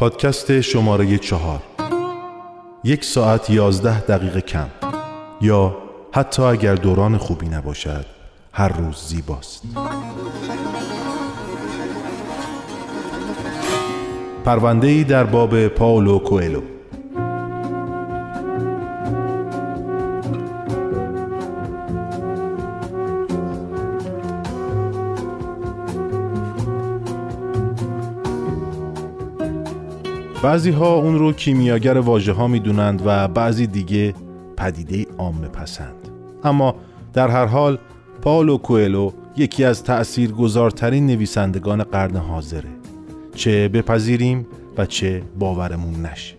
پادکست شماره چهار. یک ساعت یازده دقیقه کم. یا حتی اگر دوران خوبی نباشد هر روز زیباست. پرونده ای در باب پاولو کوئلو. بعضی ها اون رو کیمیاگر واژه ها می‌دونند و بعضی دیگه پدیده عامه پسند. اما در هر حال پاولو کوئلو یکی از تأثیر گذارترین نویسندگان قرن حاضره. چه بپذیریم و چه باورمون نشه.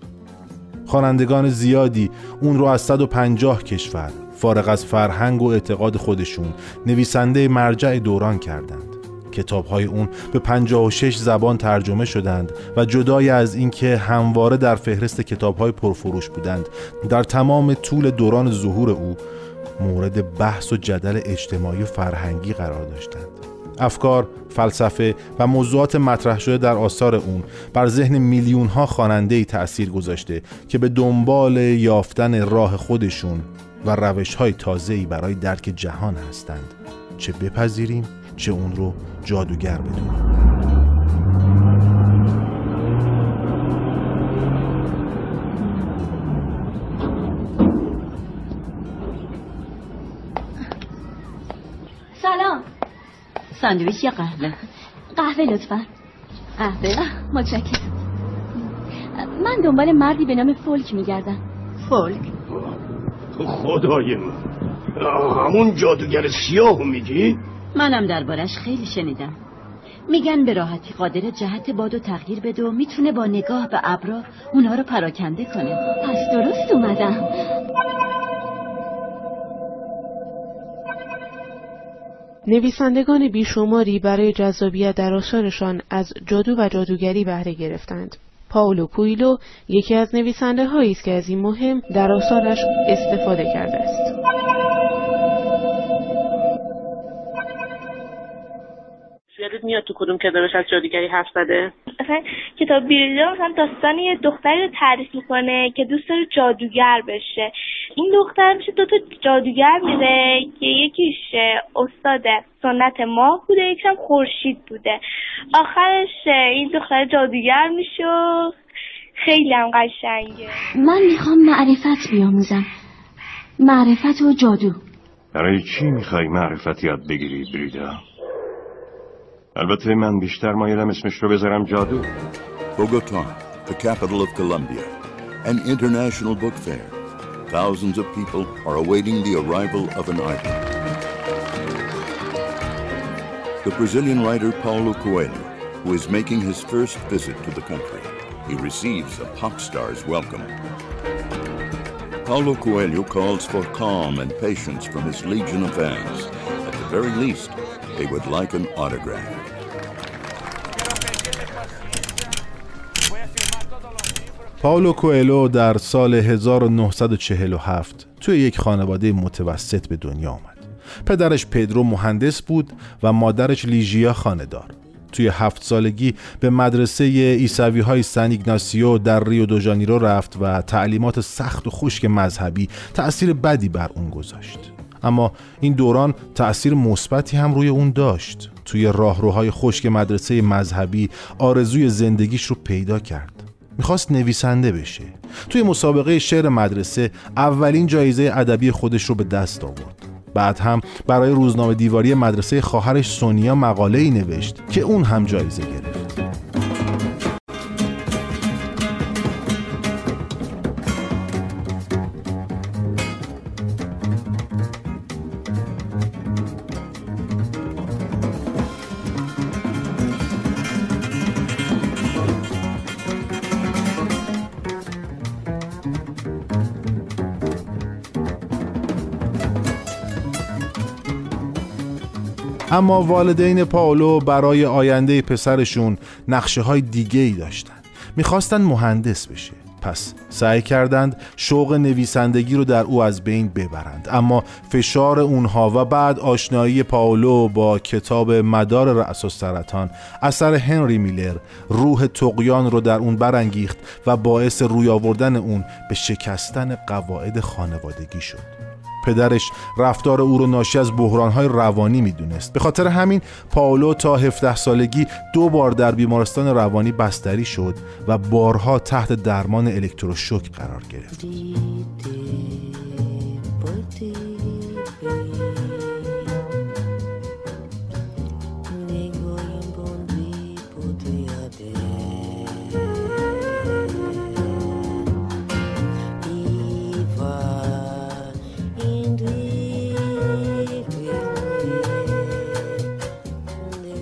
خوانندگان زیادی اون رو از 150 کشور فارغ از فرهنگ و اعتقاد خودشون نویسنده مرجع دوران کردند. کتاب های اون به 56 زبان ترجمه شدند و جدای از اینکه همواره در فهرست کتاب های پرفروش بودند در تمام طول دوران ظهور او مورد بحث و جدل اجتماعی و فرهنگی قرار داشتند. افکار، فلسفه و موضوعات مطرح شده در آثار اون بر ذهن میلیون ها خواننده تأثیر گذاشته که به دنبال یافتن راه خودشون و روش های تازه‌ای برای درک جهان هستند. چه بپذیریم؟ چه اون رو جادوگر بدونیم سلام. ساندویچ یا قهوه؟ قهوه لطفا. قهوه؟ متشکرم. من دنبال مردی به نام فولک میگردم. فولک؟ خدای من. همون جادوگر سیاه میگی؟ منم دربارش خیلی شنیدم میگن به راحتی قادر جهت بادو تغییر بده و می‌تونه با نگاه به ابرا اونها رو پراکنده کنه پس درست اومدم نویسندگان بیشماری برای جذابیت در آثارشان از جادو و جادوگری بهره گرفتند. پاولو کویلو یکی از نویسنده هایی است که از این مهم در آثارش استفاده کرده است. یادت میاد تو کدوم کتابش از جادوگری حرف زده؟ مثلا کتاب بیریدا مثلا داستان یه دختری رو تعریف می‌کنه که دوست داره جادوگر بشه. این دختر میشه دو تا جادوگر میره که یکیش استاد سنت ماه بوده یکیش خورشید بوده. آخرش این دختر جادوگر میشه و خیلی هم قشنگه. من می‌خوام معرفت بیاموزم. معرفت و جادو. برای چی می‌خوای معرفت یاد بگیری بریدا؟ البته من بیشتر مایلم اسمش رو بذارم جادو Bogota, the capital of Colombia, an international book fair. Thousands of people are awaiting the arrival of an idol. The Brazilian writer Paulo Coelho, who is making his first visit to the country, he receives a pop star's welcome. Paulo Coelho calls for calm and patience from his legion of fans. At the very least, they would like an autograph. پاولو کوئلو در سال 1947 توی یک خانواده متوسط به دنیا آمد. پدرش پدرو مهندس بود و مادرش لیژیا خاندار. توی هفت سالگی به مدرسه ایسوی های سن ایگناسیو در ریو دو ژانیرو رفت و تعلیمات سخت و خشک مذهبی تأثیر بدی بر اون گذاشت. اما این دوران تأثیر مثبتی هم روی اون داشت. توی راهروهای خشک مدرسه مذهبی آرزوی زندگیش رو پیدا کرد. می‌خواست نویسنده بشه. توی مسابقه شعر مدرسه اولین جایزه ادبی خودش رو به دست آورد. بعد هم برای روزنامه دیواری مدرسه خواهرش سونیا مقاله ای نوشت که اون هم جایزه گرفت. اما والدین پاولو برای آینده پسرشون نقشه های دیگه ای داشتن. می‌خواستن مهندس بشه. پس سعی کردند شوق نویسندگی رو در او از بین ببرند. اما فشار اونها و بعد آشنایی پاولو با کتاب مدار رأس و سرطان اثر هنری میلر روح تقیان رو در اون برانگیخت و باعث روی آوردن اون به شکستن قواعد خانوادگی شد. پدرش رفتار او رو ناشی از بحرانهای روانی می‌دونست. به خاطر همین پاولو تا 17 سالگی دو بار در بیمارستان روانی بستری شد و بارها تحت درمان الکتروشوک قرار گرفت.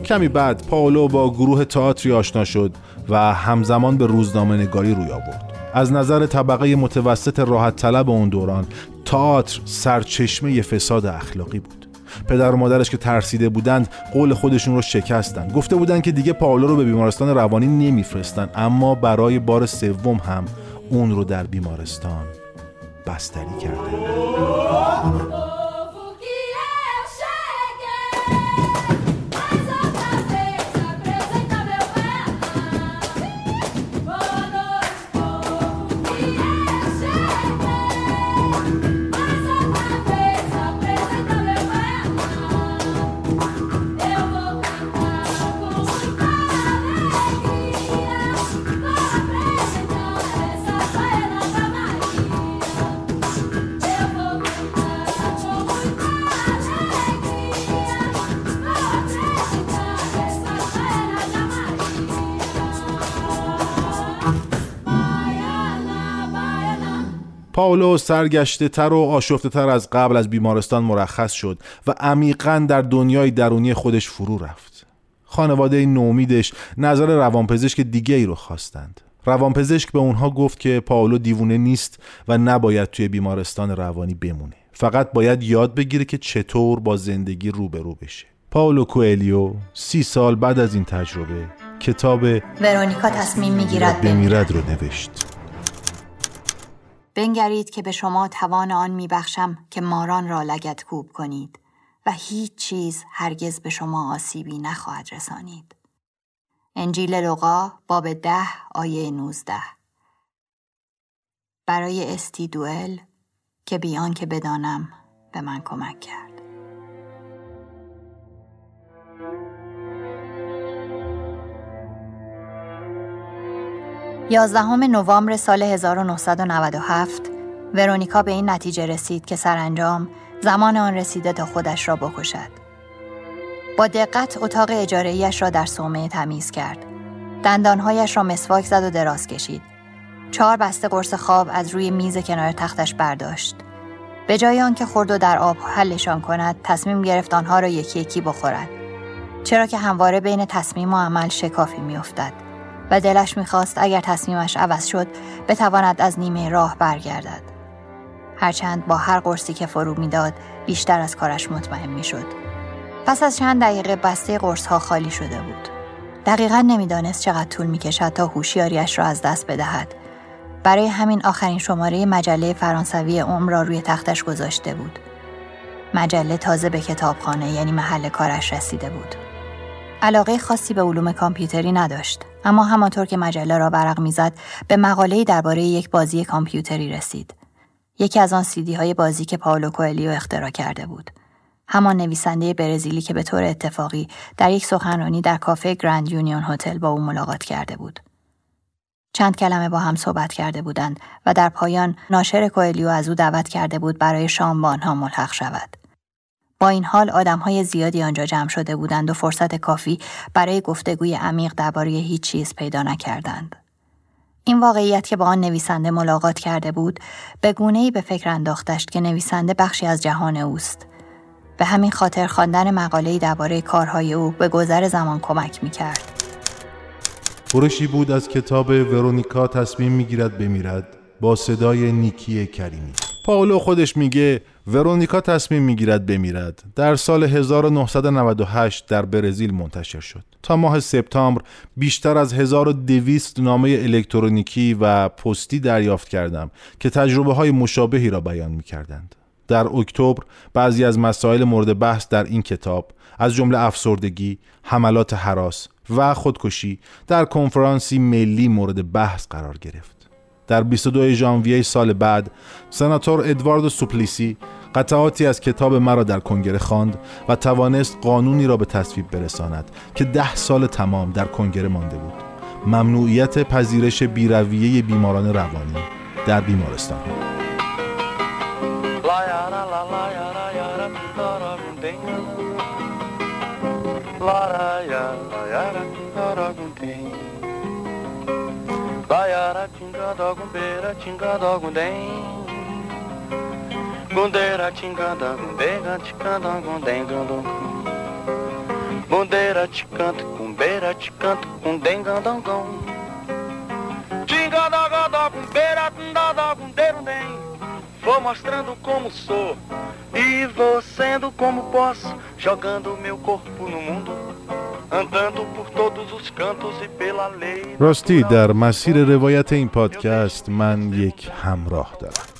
کمی بعد پاولو با گروه تئاتری آشنا شد و همزمان به روزنامه نگاری روی آورد. از نظر طبقه متوسط راحت طلب اون دوران تئاتر سرچشمه فساد اخلاقی بود. پدر و مادرش که ترسیده بودند قول خودشون رو شکستند گفته بودند که دیگه پاولو رو به بیمارستان روانی نمیفرستن اما برای بار سوم هم اون رو در بیمارستان بستری کرده پاولو سرگشته تر و آشفته تر از قبل از بیمارستان مرخص شد و عمیقا در دنیای درونی خودش فرو رفت. خانواده نومیدش نظر روانپزشک دیگه ای رو خواستند. روانپزشک به اونها گفت که پاولو دیوونه نیست و نباید توی بیمارستان روانی بمونه. فقط باید یاد بگیره که چطور با زندگی روبرو بشه. پاولو کوئلیو سی سال بعد از این تجربه کتاب ورونیکا تصمیم می‌گیرد بمیرد رو نوشت. بنگرید که به شما توان آن میبخشم که ماران را لگت کوب کنید و هیچ چیز هرگز به شما آسیبی نخواهد رسانید. انجیل لغا باب ده آیه نوزده برای استی دوئل که بیان که بدانم به من کمک کرد. یازدهم نوامبر سال 1997 ورونیکا به این نتیجه رسید که سرانجام زمان آن رسیده تا خودش را بکشد. با دقت اتاق اجارهیش را در صومعه تمیز کرد. دندانهایش را مسواک زد و دراز کشید. چهار بسته قرص خواب از روی میز کنار تختش برداشت. به جای آنکه خورد و در آب حلشان کند تصمیم گرفت آنها را یکی یکی بخورد. چرا که همواره بین تصمیم و عمل شکافی میافتد. و دلش می‌خواست اگر تصمیمش عوض شد بتواند از نیمه راه برگردد. هرچند با هر قرصی که فرو می‌داد بیشتر از کارش مطمئن می‌شد. پس از چند دقیقه بسته قرص ها خالی شده بود. دقیقا نمی‌دانست چقدر طول می‌کشد تا هوشیاریش را از دست بدهد. برای همین آخرین شماره مجله فرانسوی عمر را روی تختش گذاشته بود. مجله تازه به کتابخانه یعنی محل کارش رسیده بود. علاقه خاصی به علوم کامپیوتری نداشت اما همانطور که مجله را برق می‌زد به مقاله‌ای درباره یک بازی کامپیوتری رسید. یکی از آن سیدی های بازی که پاولو کوئلیو اختراع کرده بود. همان نویسنده برزیلی که به طور اتفاقی در یک سخنرانی در کافه گرند یونیون هتل با او ملاقات کرده بود. چند کلمه با هم صحبت کرده بودند و در پایان ناشر کوئلیو از او دعوت کرده بود برای شام با آنها ملحق شود. با این حال های زیادی آنجا جمع شده بودند و فرصت کافی برای گفتگوی عمیق درباره هیچ چیز پیدا نکردند. این واقعیت که با آن نویسنده ملاقات کرده بود به گونه ای به فکر انداختش که نویسنده بخشی از جهان اوست. به همین خاطر خواندن مقاله‌ای درباره کارهای او به گذر زمان کمک می‌کرد. برشی بود از کتاب ورونیکا تصمیم می‌گیرد بمیرد با صدای نیکی کریمی. پاولو خودش میگه ورونیکا تصمیم می‌گیرد بمیرد در سال 1998 در برزیل منتشر شد تا ماه سپتامبر بیشتر از 1200 نامه الکترونیکی و پستی دریافت کردم که تجربه های مشابهی را بیان می کردند. در اکتبر بعضی از مسائل مورد بحث در این کتاب از جمله افسردگی، حملات حراس و خودکشی در کنفرانسی ملی مورد بحث قرار گرفت. در 22 ژانویه سال بعد سناتور ادوارد سوپلیسی قطعاتی از کتاب مرا در کنگره خواند و توانست قانونی را به تصویب برساند که ده سال تمام در کنگره مانده بود. ممنوعیت پذیرش بیرویه بیماران روانی در بیمارستان. Gundara, Tingada, Gumbeira, Tingada, Gundem. Gundeira, Tingada, Gumbega, Ticanda, beira, te canto com Gumbeira, Ticanta, Gundem, Gandangão. beira, Gada, Gumbeira, Tindada, Gundeirundem. Vou mostrando como sou e vou sendo como posso, jogando meu corpo no mundo andando por todos os cantos e pela lei راستی در مسیر روایت این پادکست من یک همراه دارم.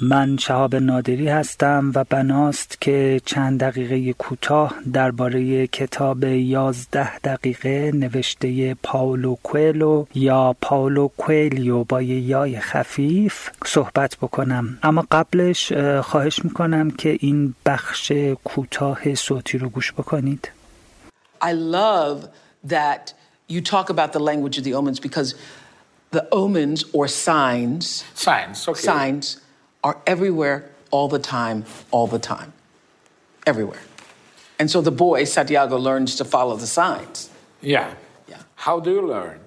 من شهاب نادری هستم و بناست که چند دقیقه کوتاه درباره کتاب یازده دقیقه نوشته پاولو کویلو یا پاولو کویلیو با یه یای خفیف صحبت بکنم. اما قبلش خواهش می‌کنم که این بخش کوتاه صوتی رو گوش بکنید. I love that you talk about the language of the omens because the omens or signs signs okay. signs. Are everywhere all the time, all the time. Everywhere. And so the boy, Santiago, learns to follow the signs. Yeah. Yeah. How do you learn?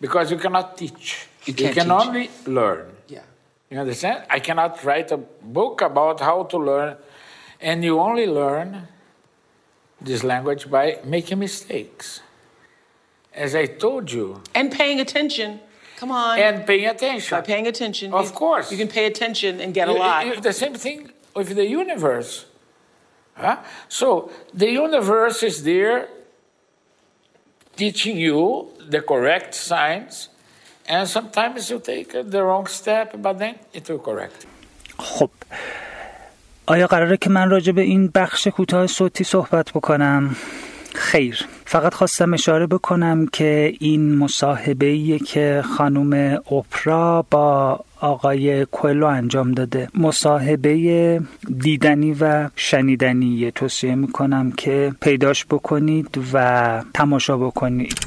Because you cannot teach. You can't can teach. only learn. Yeah. You understand? I cannot write a book about how to learn, and you only learn this language by making mistakes. As I told you. And paying attention. Come on. And paying attention. By paying attention. Of you- course. You can pay attention and get a You- lot. you- the same thing with the universe. Huh? So the universe is there teaching you the correct signs, and sometimes you take the wrong step, but then it will correct. خب آیا قراره که من راجع به این بخش کوتاه صوتی صحبت بکنم؟ خیر فقط خواستم اشاره بکنم که این مصاحبه که خانم اپرا با آقای کوئلو انجام داده. مصاحبه دیدنی و شنیدنی توصیه می‌کنم که پیداش بکنید و تماشا بکنید.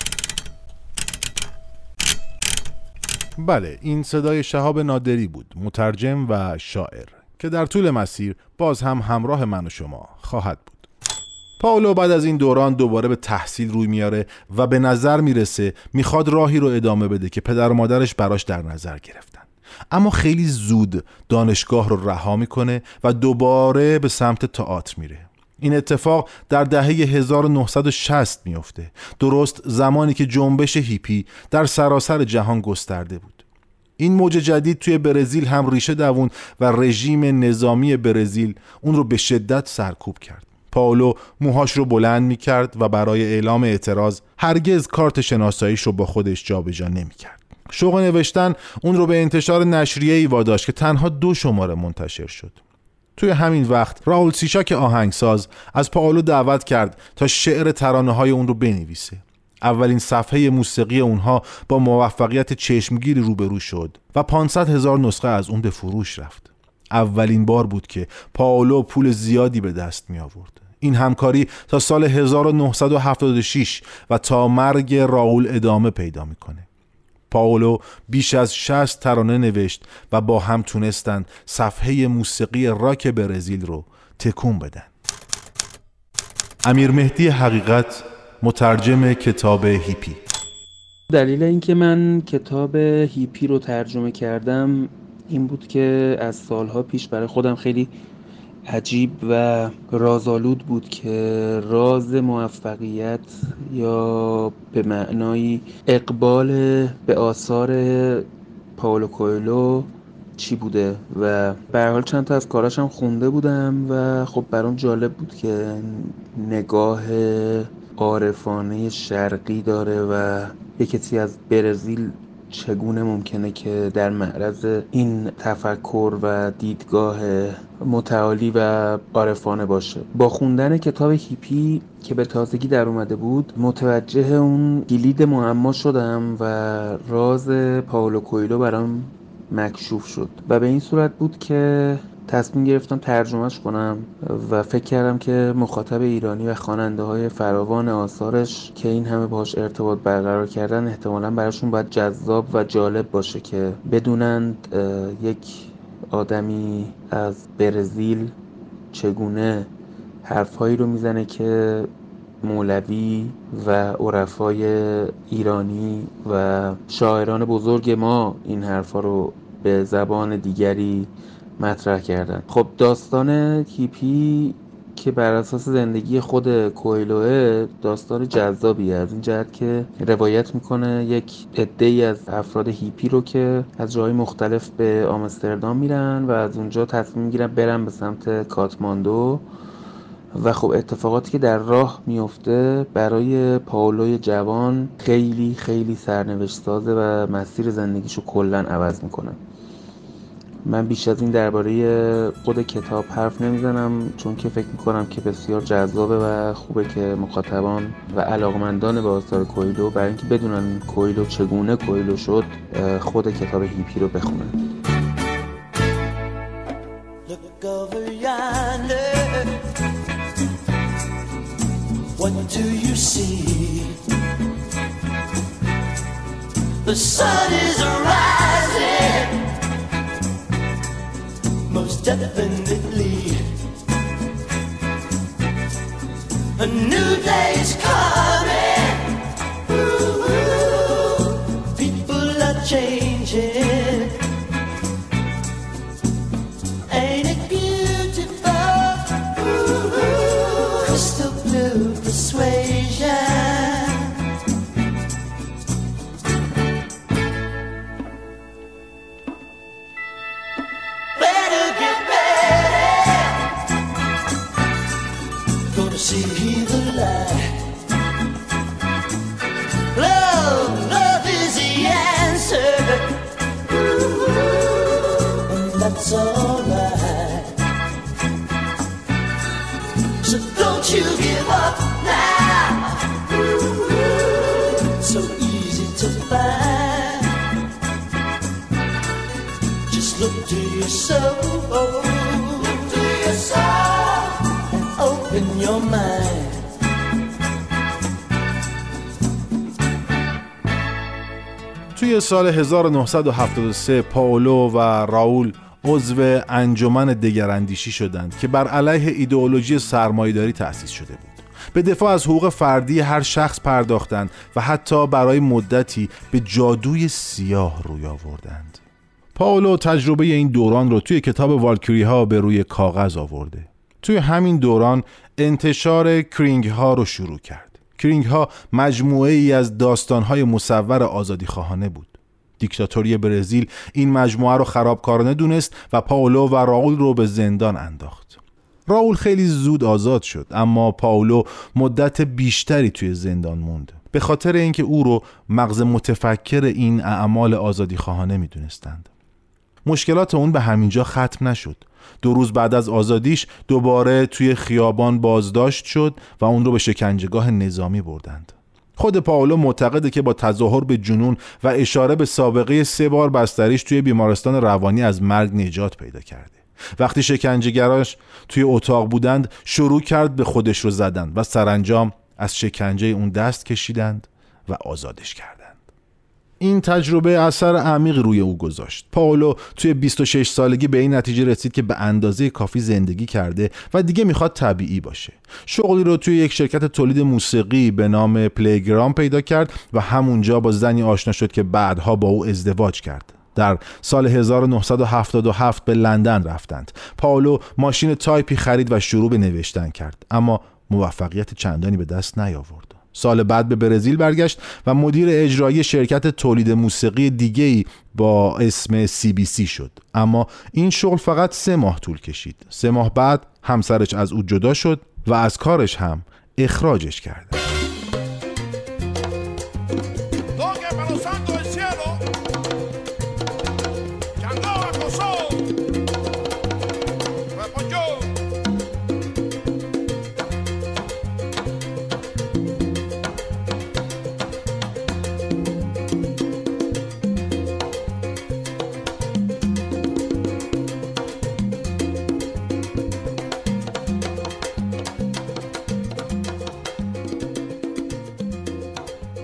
بله این صدای شهاب نادری بود مترجم و شاعر که در طول مسیر باز هم همراه من و شما خواهد بود. پاولو بعد از این دوران دوباره به تحصیل روی میاره و به نظر می‌رسه می‌خواد راهی رو ادامه بده که پدر و مادرش براش در نظر گرفتن. اما خیلی زود دانشگاه رو رها می‌کنه و دوباره به سمت تئاتر میره. این اتفاق در دهه 1960 میفته درست زمانی که جنبش هیپی در سراسر جهان گسترده بود. این موج جدید توی برزیل هم ریشه دوون و رژیم نظامی برزیل اون رو به شدت سرکوب کرد. پاولو موهاش رو بلند می کرد و برای اعلام اعتراض هرگز کارت شناساییش رو با خودش جابجا نمی کرد. شوق نوشتن اون رو به انتشار نشریه ای واداشت که تنها دو شماره منتشر شد. توی همین وقت راول سیشاک آهنگساز از پاولو دعوت کرد تا شعر ترانه های اون رو بنویسه. اولین صفحه موسیقی اونها با موفقیت چشمگیری روبرو شد و 500 هزار نسخه از اون به فروش رفت. اولین بار بود که پاولو پول زیادی به دست می آورد. این همکاری تا سال 1976 و تا مرگ راول ادامه پیدا می‌کنه. پاولو بیش از 60 ترانه نوشت و با هم تونستند صفحه موسیقی راک برزیل رو تکون بدن. امیر مهدی حقیقت مترجم کتاب هیپی دلیل اینکه من کتاب هیپی رو ترجمه کردم این بود که از سالها پیش برای خودم خیلی عجیب و رازآلود بود که راز موفقیت یا به معنای اقبال به آثار پاولو کویلو چی بوده و به حال چند تا از کاراش هم خونده بودم و خب برام جالب بود که نگاه عارفانه شرقی داره و یه کسی از برزیل چگونه ممکنه که در معرض این تفکر و دیدگاه متعالی و عارفانه باشه؟ با خوندن کتاب هیپی که به تازگی در اومده بود متوجه اون گلید معما شدم و راز پاولو کویلو برام مکشوف شد و به این صورت بود که تصمیم گرفتم ترجمهش کنم و فکر کردم که مخاطب ایرانی و خواننده های فراوان آثارش که این همه باش ارتباط برقرار کردن احتمالا براشون باید جذاب و جالب باشه که بدونند یک آدمی از برزیل چگونه حرفهایی رو می‌زنه که مولوی و عرفای ایرانی و شاعران بزرگ ما این حرفها رو به زبان دیگری مطرح کردن. خب داستان هیپی که بر اساس زندگی خود کویلوه داستان جذابی از این جهت که روایت می‌کنه یک عده ای از افراد هیپی رو که از جای مختلف به آمستردام میرن و از اونجا تصمیم می‌گیرن برن به سمت کاتماندو. و خب اتفاقاتی که در راه میفته برای پاولوی جوان خیلی خیلی سرنوشت سازه و مسیر زندگیشو کلا عوض می‌کنه. من بیش از این درباره خود کتاب حرف نمی‌زنم چون که فکر می‌کنم که بسیار جذابه و خوبه که مخاطبان و علاقمندان به آثار کویلو برای اینکه بدونن کویلو چگونه کویلو شد خود کتاب هیپی رو بخونن What do? The sun is definitely. A new day is coming. Ooh, ooh. People are changing. سال 1973 پاولو و راول عضو انجمن دگراندیشی شدند که بر علیه ایدئولوژی سرمایه‌داری تأسیس شده بود. به دفاع از حقوق فردی هر شخص پرداختند و حتی برای مدتی به جادوی سیاه روی آوردند. پاولو تجربه این دوران رو توی کتاب والکری ها به روی کاغذ آورده. توی همین دوران انتشار کرینگ ها رو شروع کرد. کرینگ ها مجموعه ای از داستان های مصور آزادی خواهانه بود. دیکتاتوری برزیل این مجموعه رو خرابکارانه دونست و پاولو و راول رو به زندان انداخت. راول خیلی زود آزاد شد اما پاولو مدت بیشتری توی زندان موند به خاطر اینکه او رو مغز متفکر این اعمال آزادی خواهانه می‌دونستند. مشکلات اون به همینجا ختم نشد. دو روز بعد از آزادیش دوباره توی خیابان بازداشت شد و اون رو به شکنجهگاه نظامی بردند. خود پاولو معتقده که با تظاهر به جنون و اشاره به سابقه سه بار بستریش توی بیمارستان روانی از مرگ نجات پیدا کرده. وقتی شکنجهگراش توی اتاق بودند شروع کرد به خودش رو زدن و سرانجام از شکنجه اون دست کشیدند و آزادش کردند. این تجربه اثر عمیق روی او گذاشت. پاولو توی 26 سالگی به این نتیجه رسید که به اندازه کافی زندگی کرده و دیگه می‌خواد طبیعی باشه. شغلی رو توی یک شرکت تولید موسیقی به نام پلیگرام پیدا کرد و همونجا با زنی آشنا شد که بعدها با او ازدواج کرد. در سال 1977 به لندن رفتند. پاولو ماشین تایپی خرید و شروع به نوشتن کرد اما موفقیت چندانی به دست نیاورد. سال بعد به برزیل برگشت و مدیر اجرایی شرکت تولید موسیقی دیگه‌ای با اسم CBC شد اما این شغل فقط سه ماه طول کشید سه ماه بعد همسرش از او جدا شد و از کارش هم اخراجش کرد.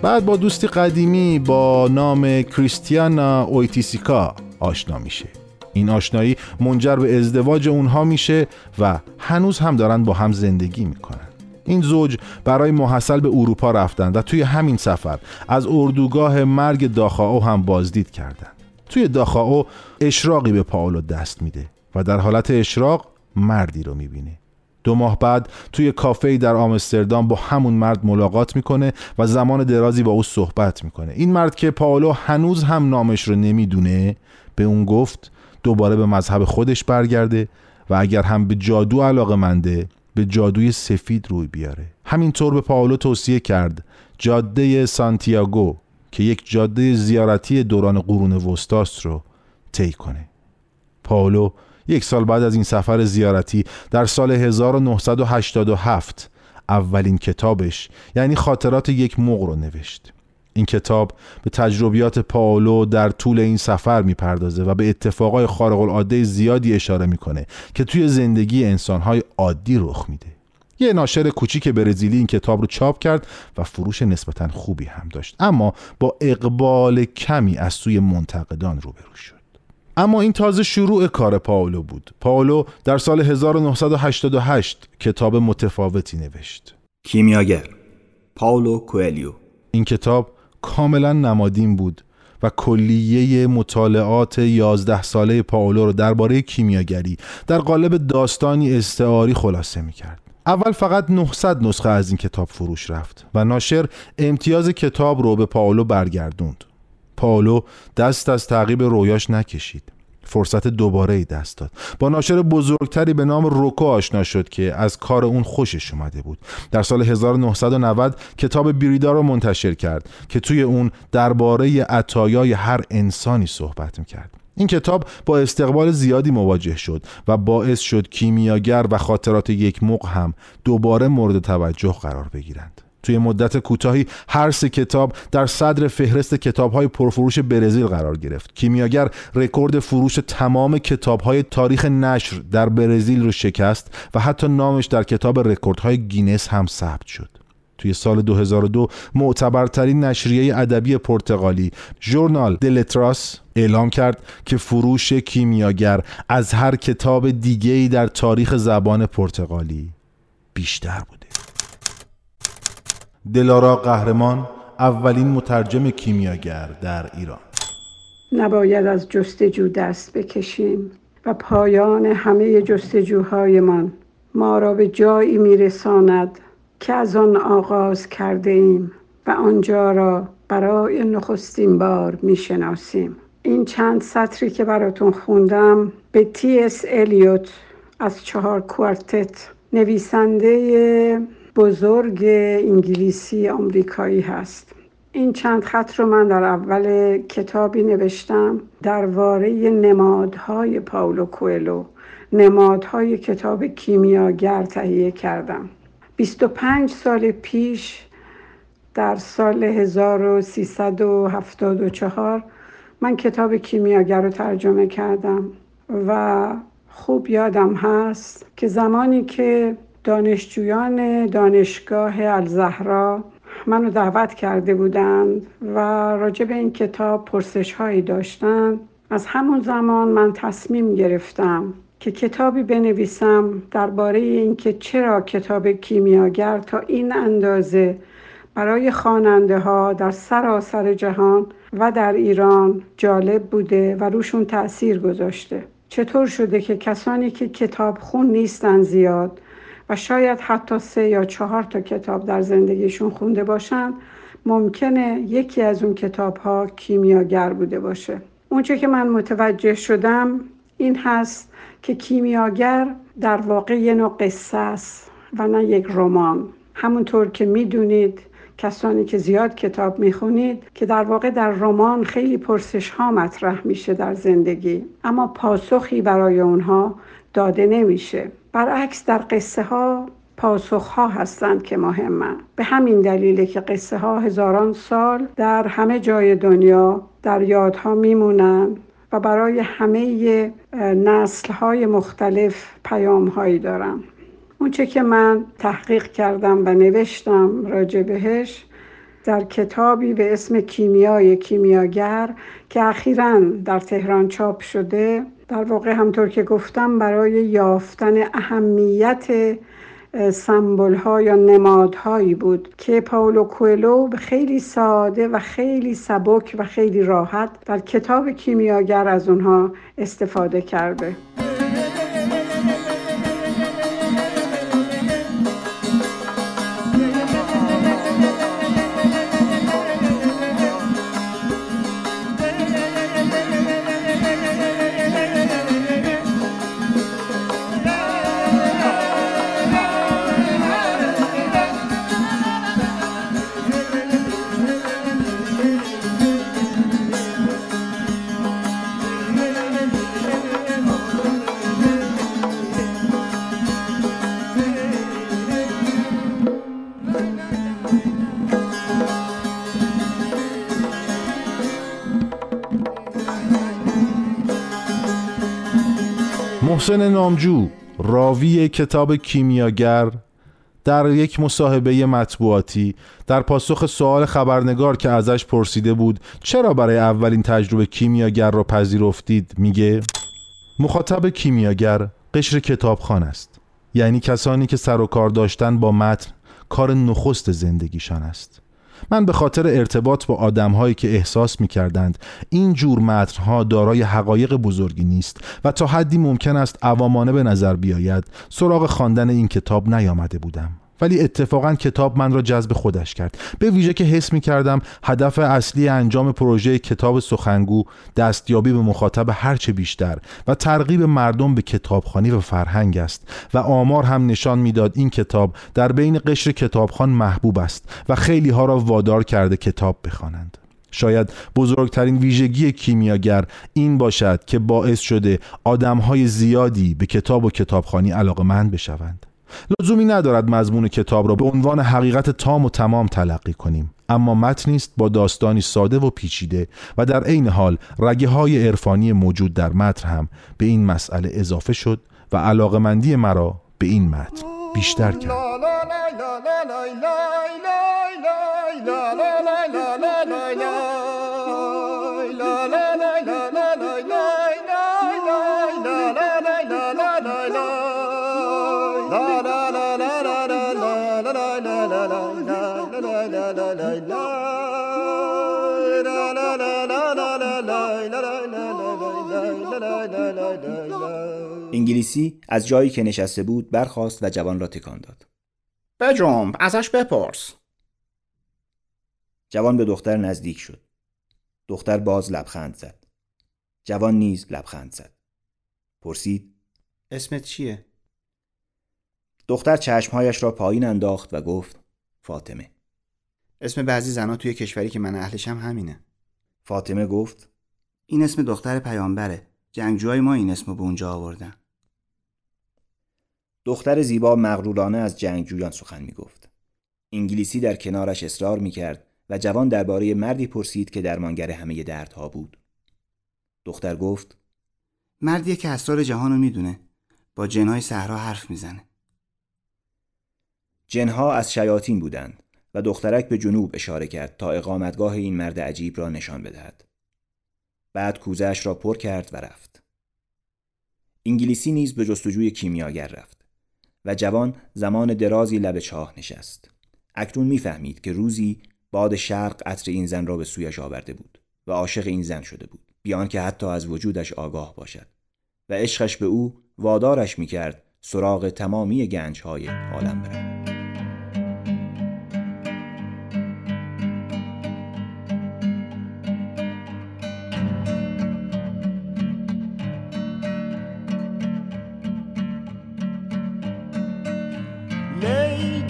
بعد با دوستی قدیمی با نام کریستیانا اویتیسیکا آشنا میشه. این آشنایی منجر به ازدواج اونها میشه و هنوز هم دارن با هم زندگی می‌کنن. این زوج برای محصل به اروپا رفتن و توی همین سفر از اردوگاه مرگ داخاو هم بازدید کردن. توی داخاو اشراقی به پاولو دست میده و در حالت اشراق مردی رو می‌بینه. دو ماه بعد توی کافه در آمستردام با همون مرد ملاقات می‌کنه و زمان درازی با او صحبت می‌کنه. این مرد که پاولو هنوز هم نامش رو نمی‌دونه به اون گفت دوباره به مذهب خودش برگرده و اگر هم به جادو علاقه منده به جادوی سفید روی بیاره. همینطور به پاولو توصیه کرد جاده سانتیاگو که یک جاده زیارتی دوران قرون وستاست رو طی کنه. پاولو یک سال بعد از این سفر زیارتی در سال 1987 اولین کتابش یعنی خاطرات یک مغ رو نوشت. این کتاب به تجربیات پاولو در طول این سفر می‌پردازه و به اتفاقای خارق العاده زیادی اشاره می‌کنه که توی زندگی انسانهای عادی رخ میده. یه ناشر کوچیک برزیلی این کتاب رو چاپ کرد و فروش نسبتا خوبی هم داشت. اما با اقبال کمی از سوی منتقدان روبرو شد. اما این تازه شروع کار پاولو بود پاولو در سال 1988 کتاب متفاوتی نوشت کیمیاگر پاولو کوئلیو این کتاب کاملا نمادین بود و کلیه مطالعات 11 ساله پاولو رو درباره کیمیاگری در قالب داستانی استعاری خلاصه می کرد. اول فقط 900 نسخه از این کتاب فروش رفت و ناشر امتیاز کتاب رو به پاولو برگردوند. پاولو دست از تعقیب رویاش نکشید. فرصت دوباره ای دست داد. با ناشر بزرگتری به نام روکو آشنا شد که از کار اون خوشش اومده بود. در سال 1990 کتاب بریدا رو منتشر کرد که توی اون درباره عطایای هر انسانی صحبت می‌کرد. این کتاب با استقبال زیادی مواجه شد و باعث شد کیمیاگر و خاطرات یک مغ هم دوباره مورد توجه قرار بگیرند. توی مدت کوتاهی هر سه کتاب در صدر فهرست کتابهای پرفروش برزیل قرار گرفت. کیمیاگر رکورد فروش تمام کتابهای تاریخ نشر در برزیل رو شکست و حتی نامش در کتاب رکوردهای گینس هم ثبت شد. توی سال 2002 معتبرترین نشریه ادبی پرتغالی ژورنال دلتراس اعلام کرد که فروش کیمیاگر از هر کتاب دیگه‌ای در تاریخ زبان پرتغالی بیشتر بوده دلارا قهرمان اولین مترجم کیمیاگر در ایران. نباید از جستجو دست بکشیم و پایان همه جستجوهایمان ما را به جایی میرساند که از آن آغاز کرده ایم و آنجا را برای نخستین بار می‌شناسیم. این چند سطری که براتون خوندم به تی اس الیوت از چهار کوارتت نویسنده بزرگ انگلیسی آمریکایی هست. این چند خط رو من در اول کتابی نوشتم. درباره نمادهای پاولو کوئلو نمادهای کتاب کیمیاگر تهیه کردم. 25 سال پیش در سال 1374 من کتاب کیمیاگر رو ترجمه کردم و خوب یادم هست که زمانی که دانشجویان دانشگاه الزهرا منو دعوت کرده بودند و راجع به این کتاب پرسش هایی داشتند. از همون زمان من تصمیم گرفتم که کتابی بنویسم درباره اینکه چرا کتاب کیمیاگر تا این اندازه برای خواننده ها در سراسر جهان و در ایران جالب بوده و روشون تاثیر گذاشته. چطور شده که کسانی که کتاب خون نیستن زیاد شاید حتی سه یا چهار تا کتاب در زندگیشون خونده باشن ممکنه یکی از اون کتاب ها کیمیاگر بوده باشه. اونچه که من متوجه شدم این هست که کیمیاگر در واقع یه نوع قصه است و نه یک رمان. همونطور که می‌دونید کسانی که زیاد کتاب می‌خونید که در واقع در رمان خیلی پرسش ها مطرح میشه در زندگی اما پاسخی برای اونها داده نمیشه. برعکس در قصه ها پاسخ ها هستند که مهمه به همین دلیله که قصه ها هزاران سال در همه جای دنیا در یادها میمونن و برای همه نسل های مختلف پیام هایی دارن اونچه که من تحقیق کردم و نوشتم راجع بهش در کتابی به اسم کیمیای کیمیاگر که اخیرا در تهران چاپ شده در واقع همطور که گفتم برای یافتن اهمیت سمبل ها یا نمادهایی بود که پاولو کوئلو خیلی ساده و خیلی سبک و خیلی راحت در کتاب کیمیاگر از اونها استفاده کرده. محسن نامجو راوی کتاب کیمیاگر در یک مصاحبه مطبوعاتی در پاسخ سوال خبرنگار که ازش پرسیده بود چرا برای اولین تجربه کیمیاگر را پذیرفتید؟ میگه مخاطب کیمیاگر قشر کتابخان است. یعنی کسانی که سر و کار داشتن با متن کار نخست زندگیشان است. من به خاطر ارتباط با آدمهایی که احساس می کردند این جور متنها دارای حقایق بزرگی نیست و تا حدی ممکن است عوامانه به نظر بیاید. سراغ خواندن این کتاب نیامده بودم. ولی اتفاقا کتاب من را جذب خودش کرد. به ویژه که حس می کردم هدف اصلی انجام پروژه کتاب سخنگو دستیابی به مخاطب هرچه بیشتر و ترغیب مردم به کتابخانی و فرهنگ است و آمار هم نشان می‌داد این کتاب در بین قشر کتابخان محبوب است و خیلی ها را وادار کرده کتاب بخوانند. شاید بزرگترین ویژگی کیمیاگر این باشد که باعث شده آدمهای زیادی به کتاب و کتابخانی علاقمند بشوند. لزومی ندارد مضمون کتاب را به عنوان حقیقت تام و تمام تلقی کنیم اما متنی است با داستانی ساده و پیچیده و در عین حال رگه های عرفانی موجود در متن هم به این مسئله اضافه شد و علاقمندی مرا به این متن بیشتر کرد انگلیسی از جایی که نشسته بود برخاست و جوان را تکان داد. بجنب ازش بپرس. جوان به دختر نزدیک شد. دختر باز لبخند زد. جوان نیز لبخند زد. پرسید اسمت چیه؟ دختر چشمهایش را پایین انداخت و گفت فاطمه. اسم بعضی زنها توی کشوری که من اهلشم همینه فاطمه گفت این اسم دختر پیامبره جنگجوهای ما این اسم به اونجا آوردن دختر زیبا مغرورانه از جنگجویان سخن می گفت. انگلیسی در کنارش اصرار می کرد و جوان درباره مردی پرسید که درمانگر همه دردها بود. دختر گفت مردیه که اسرار جهان رو می‌دونه با جنهای صحرا حرف می‌زنه. جنها از شیاطین بودند و دخترک به جنوب اشاره کرد تا اقامتگاه این مرد عجیب را نشان بدهد. بعد کوزهش را پر کرد و رفت. انگلیسی نیز به جستجوی کیمیاگر رفت و جوان زمان درازی لب چاه نشست. اکنون می‌فهمید که روزی باد شرق عطر این زن را به سویش آورده بود و عاشق این زن شده بود بیان که حتی از وجودش آگاه باشد و عشقش به او وادارش می‌کرد سراغ تمامی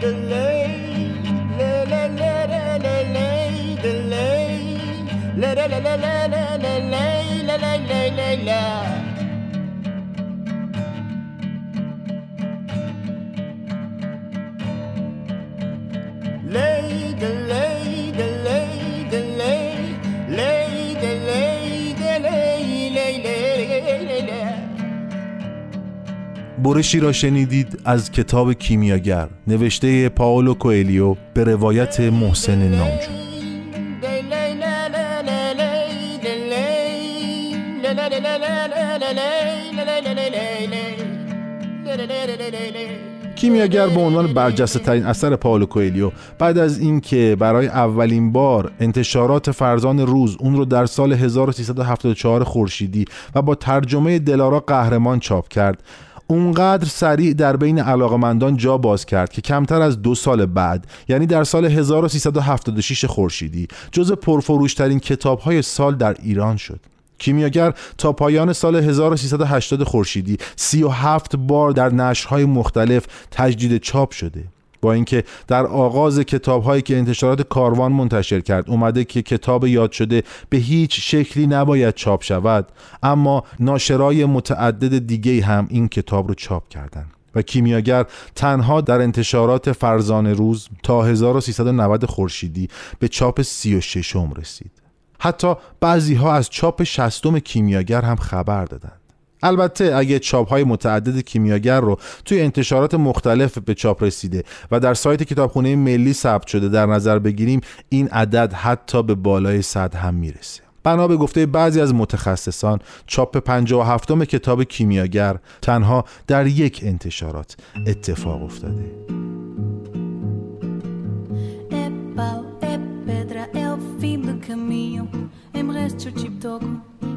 گنج های عالم برم برشی را شنیدید از کتاب کیمیاگر نوشته پاولو کوئلیو به روایت محسن نامجو. کیمیاگر به عنوان برجسته ترین اثر پاولو کوئلیو بعد از اینکه برای اولین بار انتشارات فرزان روز اون رو در سال 1374 خورشیدی و با ترجمه دلارا قهرمان چاپ کرد اونقدر سریع در بین علاقمندان جا باز کرد که کمتر از دو سال بعد یعنی در سال 1376 خورشیدی جز پرفروشترین کتابهای سال در ایران شد. کیمیاگر تا پایان سال 1380 خورشیدی 37 بار در نشرهای مختلف تجدید چاپ شده. با اینکه در آغاز کتابهایی که انتشارات کاروان منتشر کرد اومده که کتاب یاد شده به هیچ شکلی نباید چاپ شود. اما ناشرای متعدد دیگه هم این کتاب رو چاپ کردند و کیمیاگر تنها در انتشارات فرزان روز تا 1390 خورشیدی به چاپ 36 رسید. حتی بعضی ها از چاپ شستم کیمیاگر هم خبر دادند البته اگه چاپ های متعدد کیمیاگر رو توی انتشارات مختلف به چاپ رسیده و در سایت کتابخونه ملی ثبت شده در نظر بگیریم این عدد حتی به بالای صد هم می‌رسه. بنا به گفته بعضی از متخصصان چاپ 57 کتاب کیمیاگر تنها در یک انتشارات اتفاق افتاده.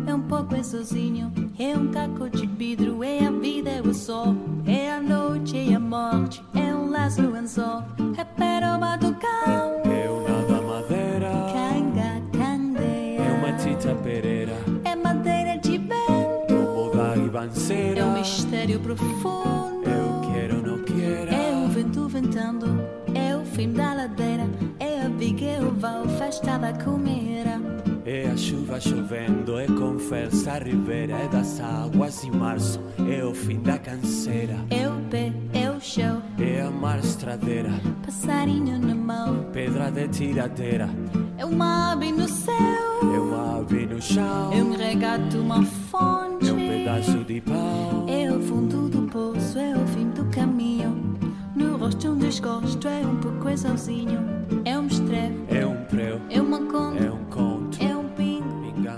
É um pouco é sozinho, é um caco de vidro, é a vida, é o sol, é a noite, é a morte, é um laço anzol, é pero batucão, é uma da madeira, canga, candeia, é uma tita pereira, é madeira de vento, mudar e é um mistério profundo, eu quero, não quero, é o vento ventando, é o fim da ladeira, é a viga, é o val, festa da comida. É a chuva chovendo, é conversa a ribeira, é das águas de março, é o fim da canseira. É o pé, é o chão, é a mar estradeira, passarinho na mão, pedra de tiradeira. É uma ave no céu, é uma ave no chão, é um regato, uma fonte, é um pedaço de pau. É o fundo do poço, é o fim do caminho. No rosto um desgosto, é um pouco é sozinho. É um estrepe, é um preu, é uma conta, é um conto.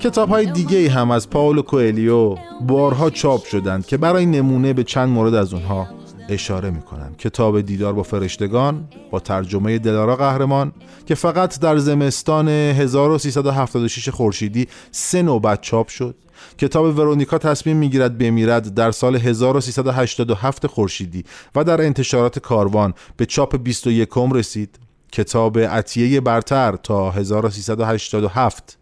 کتاب های دیگه هم از پاولو کوئلیو بارها چاپ شدند که برای نمونه به چند مورد از اونها اشاره می‌کنم کتاب دیدار با فرشتگان با ترجمه دلارا قهرمان که فقط در زمستان 1376 خورشیدی سه نوبت چاپ شد. کتاب ورونیکا تصمیم می‌گیرد بمیرد در سال 1387 خورشیدی و در انتشارات کاروان به چاپ 21 رسید. کتاب عطیه برتر تا 1387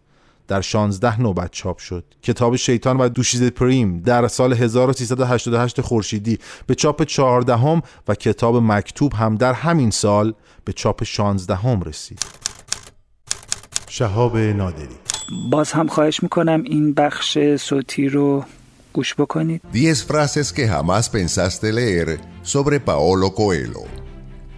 در 16 نوبت چاپ شد. کتاب شیطان و دوشیز پریم در سال 1388 خورشیدی به چاپ 14 هم و کتاب مکتوب هم در همین سال به چاپ 16 هم رسید. شهاب نادری. باز هم خواهش می‌کنم این بخش صوتی رو گوش بکنید. 10 frases que jamás pensaste leer sobre Paolo Coelho.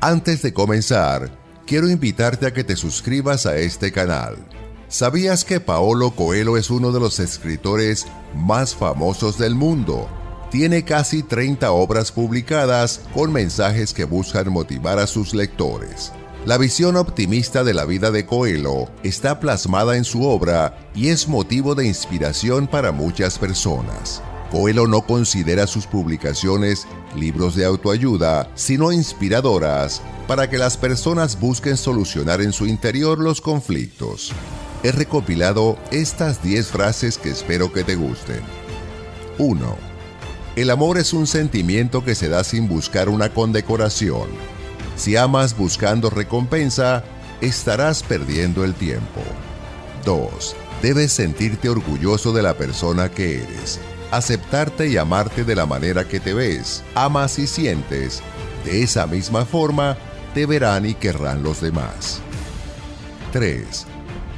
Antes de comenzar, quiero invitarte a que te suscribas a este canal. ¿Sabías que Paolo Coelho es uno de los escritores más famosos del mundo? Tiene casi 30 obras publicadas con mensajes que buscan motivar a sus lectores. La visión optimista de la vida de Coelho está plasmada en su obra y es motivo de inspiración para muchas personas. Coelho no considera sus publicaciones libros de autoayuda, sino inspiradoras para que las personas busquen solucionar en su interior los conflictos he recopilado estas 10 frases que espero que te gusten. 1. El amor es un sentimiento que se da sin buscar una condecoración. Si amas buscando recompensa, estarás perdiendo el tiempo. 2. Debes sentirte orgulloso de la persona que eres, aceptarte y amarte de la manera que te ves, amas y sientes. De esa misma forma, te verán y querrán los demás. 3.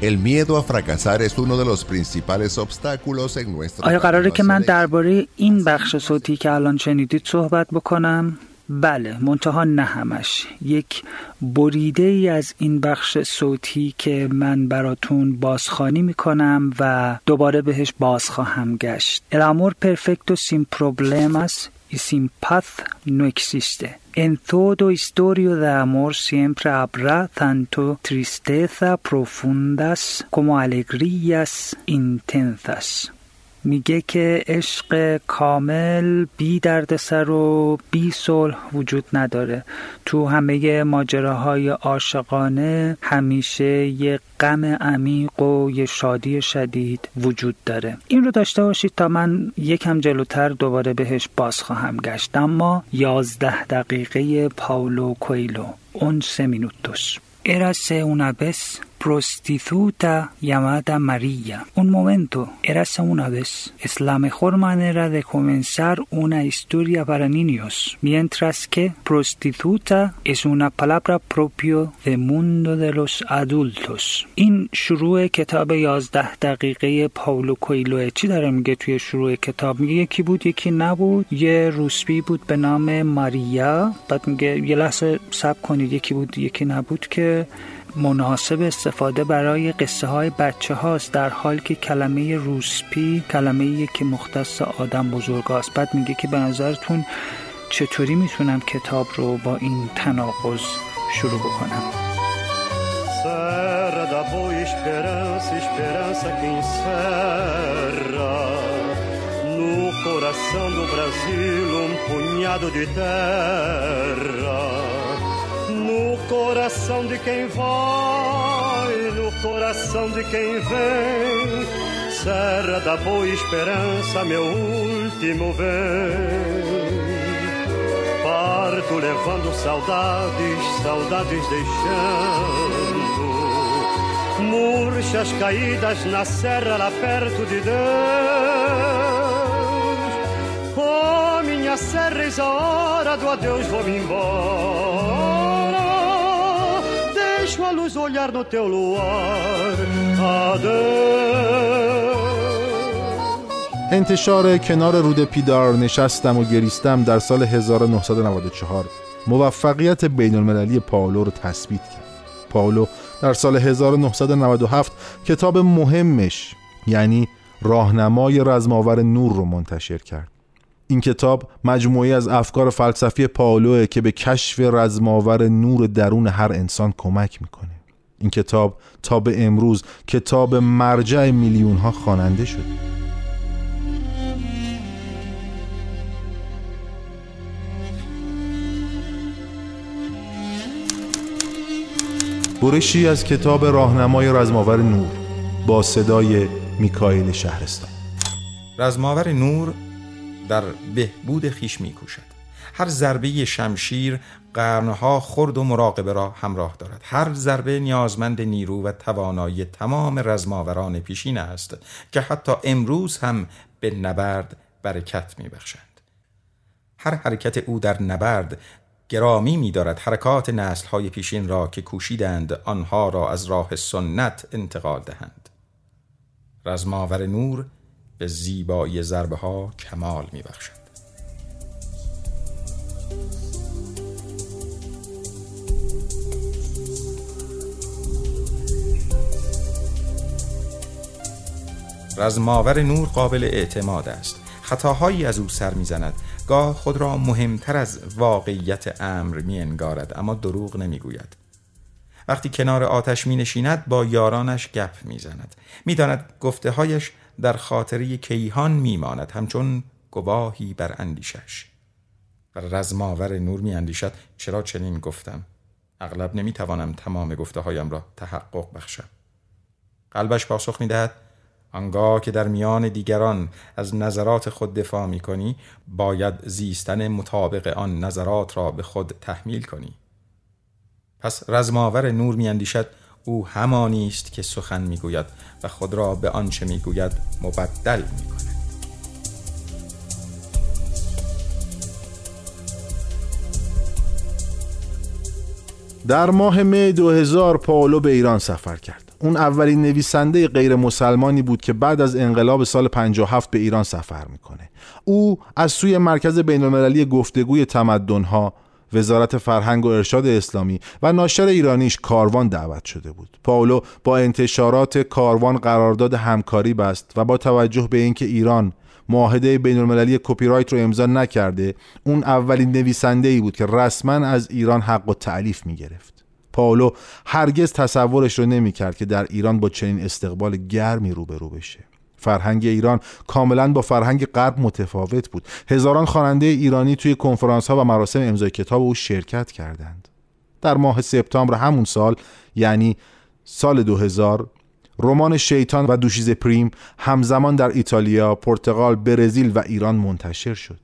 El miedo a fracasar es uno de los principales obstáculos en nuestro آیا قراره که من درباره این بخش صوتی که الان شنیدید صحبت بکنم؟ بله منتها نه همش. یک بریده ای از این بخش صوتی که من براتون بازخوانی می‌کنم و دوباره بهش باز خواهم گشت. El amor perfecto sin problemas y sin paz no existe. En todo historia de amor siempre habrá tanto tristeza profundas como alegrías intensas. میگه که عشق کامل بی دردسر و بی صلح وجود نداره. تو همه ماجراهای عاشقانه همیشه یه غم عمیق و یه شادی شدید وجود داره. این رو داشته باشید تا من یکم جلوتر دوباره بهش باز خواهم گشت. اما یازده دقیقه پاولو کویلو اون سه Érase una vez prostituta llamada María. Un momento, érase una vez. Es la mejor manera de comenzar una historia para niños, mientras que prostituta es una palabra propio del mundo de los adultos. این شروع کتاب 11 دقیقه پاولو کویلو چی داره میگه توی شروع کتاب میگه یکی بود یکی نبود یه روسبی بود به نام ماریا بعد میگه یه لحظه سب کنید یکی بود یکی نبود که مناسب استفاده برای قصه های بچه هاست در حال که کلمه روسپی کلمه که مختص آدم بزرگ هاست بعد میگه که به نظرتون چطوری می‌تونم کتاب رو با این تناقض شروع بکنم؟ coração do Brasil um punhado de terra. Coração de quem vai, no coração de quem vem, Serra da Boa Esperança, meu último bem. Parto levando saudades, saudades deixando murchas caídas na serra lá perto de Deus. Oh, minha serra, eis a hora do adeus, vou-me embora. A luz olhar no teu luar. Adeus. انتشار کنار رود پیدار نشستم و گریستم در سال 1994 موفقیت بین المللی پاولو رو تثبیت کرد پاولو در سال 1997 کتاب مهمش یعنی راهنمای رزماور نور رو منتشر کرد این کتاب مجموعی از افکار فلسفی پاولوه که به کشف رزماور نور درون هر انسان کمک می‌کنه. این کتاب تا به امروز کتاب مرجع میلیون ها خواننده شده. برشی از کتاب راهنمای رزماور نور با صدای میکائیل شهرستان. رزماور نور در بهبود خیش میکوشد. هر ضربه شمشیر قرنها خرد و مراقبه را همراه دارد. هر ضربه نیازمند نیرو و توانایی تمام رزماوران پیشین است که حتی امروز هم به نبرد برکت میبخشند. هر حرکت او در نبرد گرامی می دارد حرکات نسل های پیشین را که کوشیدند آنها را از راه سنت انتقال دهند. رزماور نور به زیبایی ضربه ها کمال می بخشد. رزماور نور قابل اعتماد است. خطاهایی از او سر می‌زند. گاه خود را مهمتر از واقعیت امر می انگارد اما دروغ نمی گوید وقتی کنار آتش می نشیند با یارانش گپ می زند می داند گفته هایش در خاطره کیهان می ماند همچون گواهی بر اندیشش. و رزماور نور می اندیشد چرا چنین گفتم؟ اغلب نمی توانم تمام گفته هایم را تحقق بخشم. قلبش پاسخ می دهد آنگاه که در میان دیگران از نظرات خود دفاع می کنی باید زیستن مطابق آن نظرات را به خود تحمیل کنی. پس رزماور نور می اندیشد او همانی است که سخن می گوید و خود را به آنچه می گوید مبدل می کند در ماه می 2000 پاولو به ایران سفر کرد. اون اولین نویسنده غیر مسلمانی بود که بعد از انقلاب سال 57 به ایران سفر می‌کنه. او از سوی مرکز بین المللی گفتگوی تمدنها وزارت فرهنگ و ارشاد اسلامی و ناشر ایرانیش کاروان دعوت شده بود. پاولو با انتشارات کاروان قرارداد همکاری بست و با توجه به اینکه ایران معاهده بین المللی کپی رایت رو امضا نکرده اون اولین نویسنده ای بود که رسما از ایران حق و تعلیف می گرفت پاولو هرگز تصورش رو نمی کرد که در ایران با چنین استقبال گرمی روبرو بشه. فرهنگ ایران کاملا با فرهنگ غرب متفاوت بود هزاران خواننده ایرانی توی کنفرانس ها و مراسم امضای کتاب او شرکت کردند در ماه سپتامبر همون سال یعنی سال 2000 رمان شیطان و دوشیز پریم همزمان در ایتالیا، پرتغال، برزیل و ایران منتشر شد.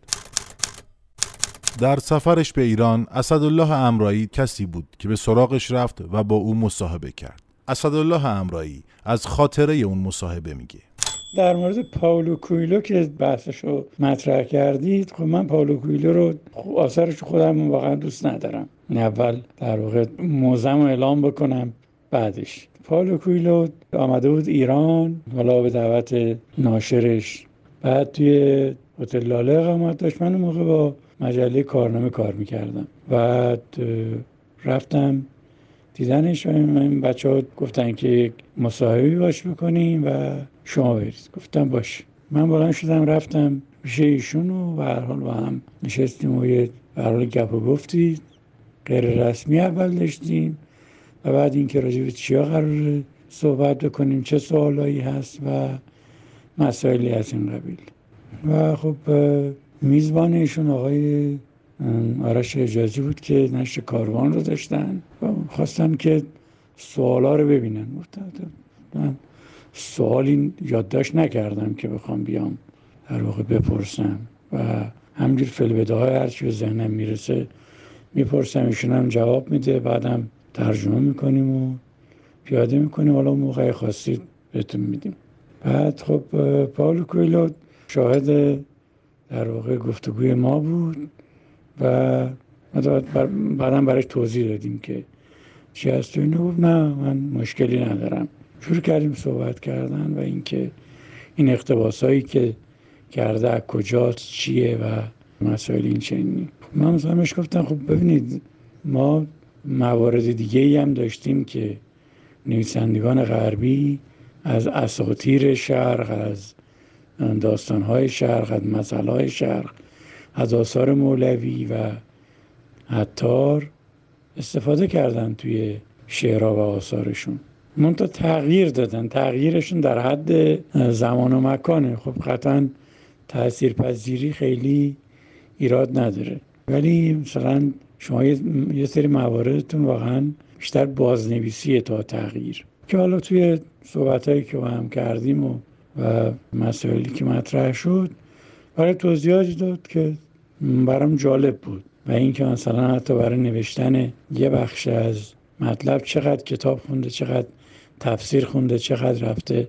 در سفرش به ایران اسدالله امرایی کسی بود که به سراغش رفت و با او مصاحبه کرد. اسدالله امرایی از خاطره اون مصاحبه میگه. در مورد پاولو کویلو که بحثش رو مطرح کردید خب من پاولو کویلو رو آثارش خودم واقعا دوست ندارم. اول در واقع موزم رو اعلام بکنم بعدش. پاولو کویلو آمده بود ایران حالا به دعوت ناشرش. بعد توی هتل لاله اقامت داشت. من موقع با مجله کارنامه کار می‌کردم. بعد رفتم دیدنش. و این بچه ها گفتن که مصاحبی باش بکنیم و شما برید گفتم باش. من بلند شدم رفتم پیش ایشون و هر حال با هم نشستیم و یه حال گپ و گفتید غیر رسمی اول داشتیم و بعد اینکه راجع به چیا قرار صحبت بکنیم چه سوالایی هست و مسائلی از این قبیل. و خب میزبان ایشون آقای آرش اجازی بود که نشر کاروان رو داشتن و خواستن که سوالا رو ببینن. من سوالی یادداشت نکردم که بخوام بیام در واقع بپرسم و همجور فلبده های هرچی به ذهنم می‌رسه می‌پرسم ایشون هم جواب میده بعدم ترجمه می‌کنیم و پیاده می‌کنیم. حالا موقع خاصی بهتون میدیم. بعد خب پاولو کویلو شاهد در واقع گفتگوی ما بود و بعدم برای توضیح دادیم که چی هست و اینو. نه من مشکلی ندارم. شروع کردیم صحبت کردن و اینکه این اقتباس هایی که کرده از کجاست چیه و مسائل این چنینی. من مثلا گفتم خب ببینید ما موارد دیگه ای هم داشتیم که نویسندگان غربی از اساطیر شرق از داستانهای شرق از مسئله شرق از آثار مولوی و عطار استفاده کردن توی شعرها و آثارشون. منتها تغییر دادن. تغییرشون در حد زمان و مکانه. خب قطعا تأثیر پذیری خیلی ایراد نداره. ولی مثلا شما یه سری مواردتون واقعا بیشتر بازنویسیه تا تغییر. که حالا توی صحبت هایی که با هم کردیم و, و مسائلی که مطرح شد برای توضیحاتی داد که برام جالب بود. و اینکه مثلا حتی برای نوشتن یه بخش از مطلب چقدر کتاب خونده چقدر تفسیر خونده چقدر رفته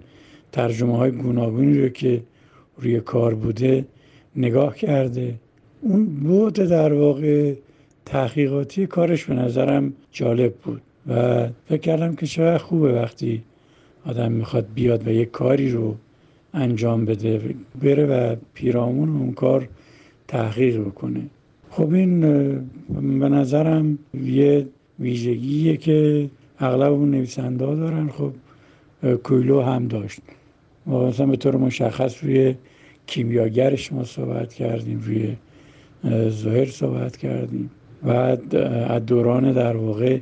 ترجمه های گوناگونی رو که روی کار بوده نگاه کرده. اون بود در واقع تحقیقاتی کارش به نظرم جالب بود و فکر کردم که چقدر خوبه وقتی آدم می‌خواد بیاد و یک کاری رو انجام بده بره و پیرامون اون کار تحقیق بکنه. خب این به نظرم یه ویژگیه که اغلب اون نویسنده دارن خب کویلو هم داشت. ما مثلا به طور مشخص روی کیمیاگرش ما صحبت کردیم روی ظاهر صحبت کردیم. و از دوران در واقع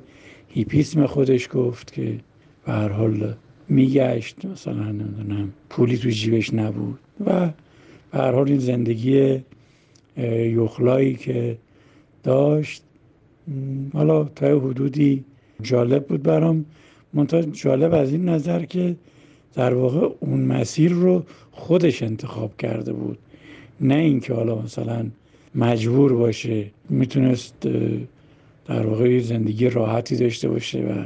هیپیسم خودش گفت که به هر حال میگشت مثلا نمی‌دونم پولی تو جیبش نبود. و به هر حال این زندگی یخلایی که داشت حالا تا حدودی جالب بود برام. منتها جالب از این نظر که در واقع اون مسیر رو خودش انتخاب کرده بود. نه اینکه حالا مثلا مجبور باشه می‌تونست در واقع زندگی راحتی داشته باشه و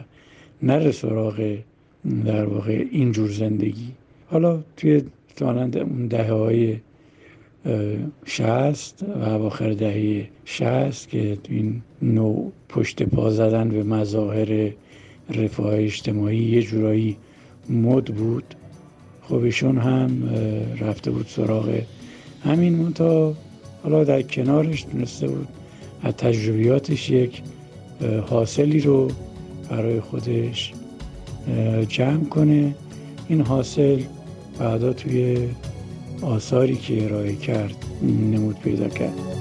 نره سراغ در واقع اینجور زندگی. حالا توی اون دهه های شست و اواخر دهه شست که این نوع پشت پا زدن به مظاهر رفاه اجتماعی یه جورایی مد بود. خب ایشون هم رفته بود سراغ همین منتا حالا در کنارش تونسته بود از تجربیاتش یک حاصلی رو برای خودش جمع کنه. این حاصل بعدا توی آثاری که ارائه کرد نمود پیدا کرد.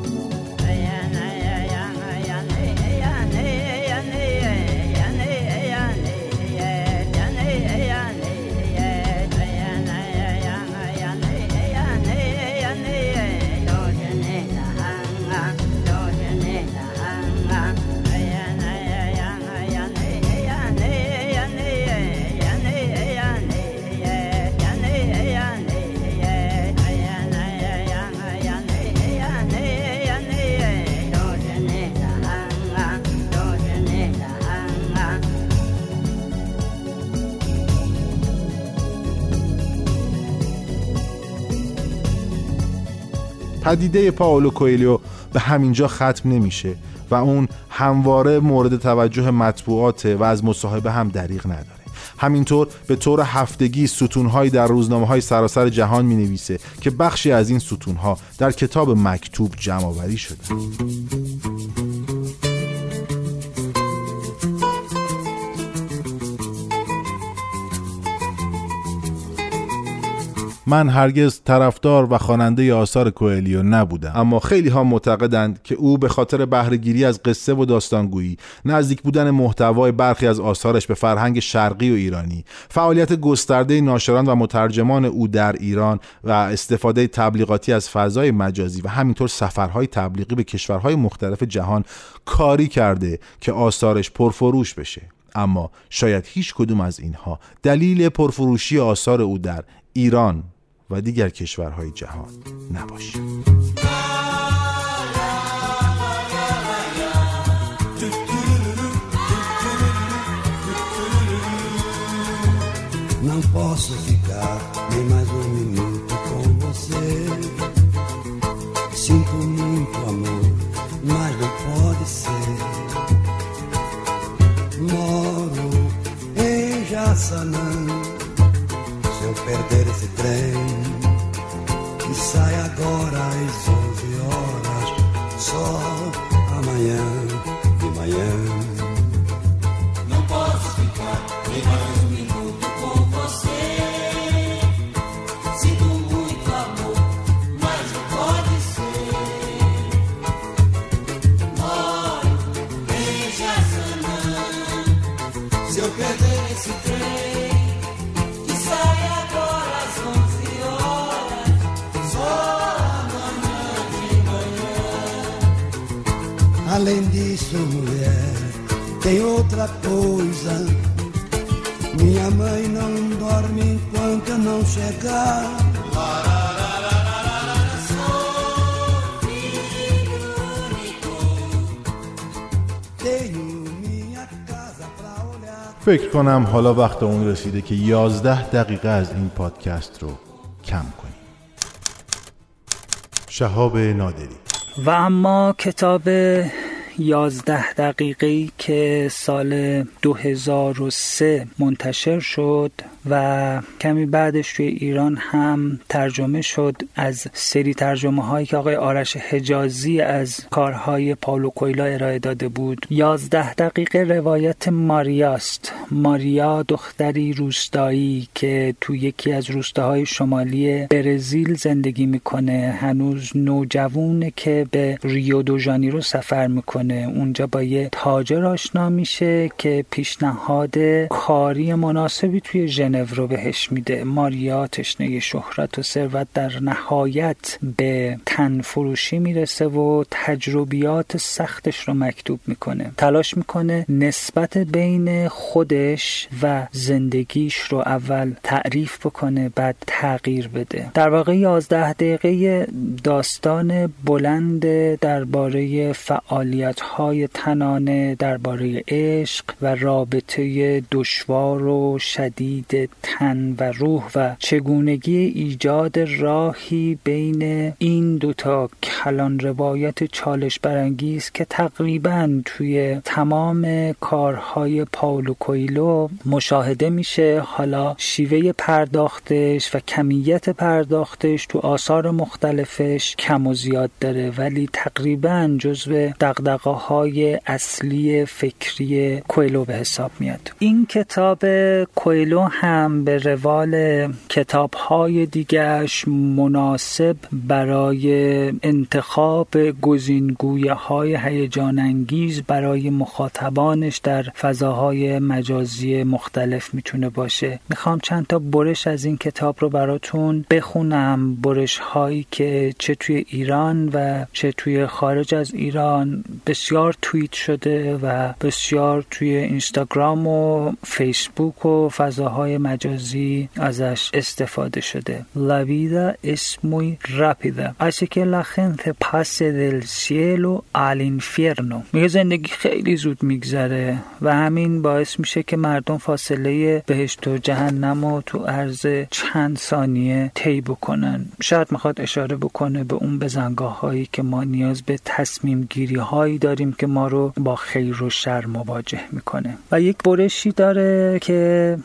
پدیده پاولو کویلیو به همینجا ختم نمیشه و اون همواره مورد توجه مطبوعات و از مصاحبه هم دریغ نداره. همینطور به طور هفتگی ستونهایی در روزنامه های سراسر جهان می نویسه که بخشی از این ستونها در کتاب مکتوب جمع شده. من هرگز طرفدار و خواننده آثار کوئلیو نبودم. اما خیلی ها معتقدند که او به خاطر بهرهگیری از قصه و داستانگویی نزدیک بودن محتوای برخی از آثارش به فرهنگ شرقی و ایرانی فعالیت گسترده ناشران و مترجمان او در ایران و استفاده تبلیغاتی از فضای مجازی و همینطور سفرهای تبلیغی به کشورهای مختلف جهان کاری کرده که آثارش پرفروش بشه. اما شاید هیچ کدوم از اینها دلیل پرفروشی آثار او در ایران و دیگر کشورهای جهان نباشید Não posso ficar nem mais um minuto com você. Sinto muito amor, mas não pode ser. Moro em Jaçanã. Perder esse trem, sai agora às 11 horas, só amanhã de manhã. Coisa. Minha mãe não dorme enquanto eu não chegar. فکر کنم حالا وقت اون رسیده که یازده دقیقه از این پادکست رو کم کنیم شهاب نادری و اما کتاب یازده دقیقه که سال 2003 منتشر شد. و کمی بعدش توی ایران هم ترجمه شد از سری ترجمه هایی که آقای آرش حجازی از کارهای پاولو کویلا ارائه داده بود. یازده دقیقه روایت ماریاست ماریا دختری روستایی که تو یکی از روستاهای شمالی برزیل زندگی می‌کنه. هنوز نوجوونه که به ریو دو ژانیرو سفر می‌کنه. اونجا با یه تاجر آشنا میشه که پیشنهاد کاری مناسبی توی ژنو مارونو رو بهش میده. ماریا تشنه شهرت و ثروت در نهایت به تن فروشی می‌رسه و تجربیات سختش رو مکتوب می‌کنه. تلاش می‌کنه نسبت بین خودش و زندگیش رو اول تعریف بکنه بعد تغییر بده. در واقع 11 دقیقه داستان بلند درباره فعالیت های تنانه درباره عشق و رابطه دشوار و شدید تن و روح و چگونگی ایجاد راهی بین این دوتا کلان روایت چالش برانگیز که تقریبا توی تمام کارهای پاولو کویلو مشاهده میشه. حالا شیوه پرداختش و کمیت پرداختش تو آثار مختلفش کم و زیاد داره ولی تقریبا جزو دقدقه های اصلی فکری کویلو به حساب میاد. این کتاب کویلو هم به روال کتاب های دیگرش مناسب برای انتخاب گزینگویه های هیجان انگیز برای مخاطبانش در فضاهای مجازی مختلف می‌تونه باشه. می‌خوام چند تا برش از این کتاب رو براتون بخونم. برش هایی که چه توی ایران و چه توی خارج از ایران بسیار توییت شده و بسیار توی اینستاگرام و فیسبوک و فضاهای مجازی ازش استفاده شده. La vida es muy rápida. Así que la gente pase del cielo al infierno. میگه زندگی خیلی زود میگذره و همین باعث میشه که مردم فاصله بهشت و جهنم و تو عرض چند ثانیه طی بکنن. شاید می‌خواد اشاره بکنه به اون بزنگاه هایی که ما نیاز به تصمیم گیری هایی داریم که ما رو با خیر و شر مواجه می‌کنه. و یک برشی داره که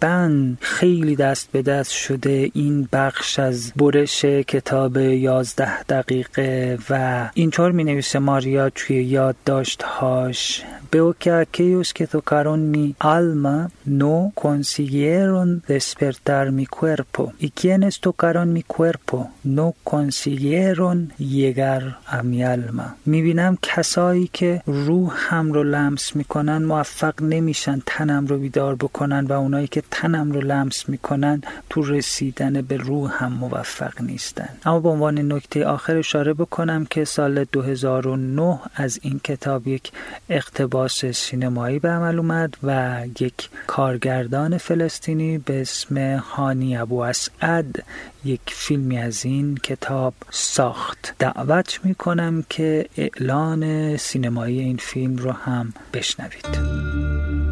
تقریبا خیلی دست به دست شده این بخش از برش کتاب یازده دقیقه و اینطور می نویسه ماریا توی یادداشتهاش. Veo que aquellos que tocaron mi alma no consiguieron despertar mi cuerpo. Y quienes tocaron mi cuerpo? No consiguieron llegar a mi alma. می‌بینم کسایی که روح هم رو لمس می‌کنن موفق نمیشن تنم رو بیدار بکنن و اونایی که تنم رو لمس می‌کنن تو رسیدن به روح هم موفق نیستن. اما به عنوان نکته آخر اشاره بکنم که سال 2009 از این کتاب یک اقتباس سینمایی به عمل اومد و یک کارگردان فلسطینی به اسم هانی ابو اسعد یک فیلمی از این ktab ساخت. دعوت می‌کنم که اعلان سینمایی این فیلم رو هم بشنوید.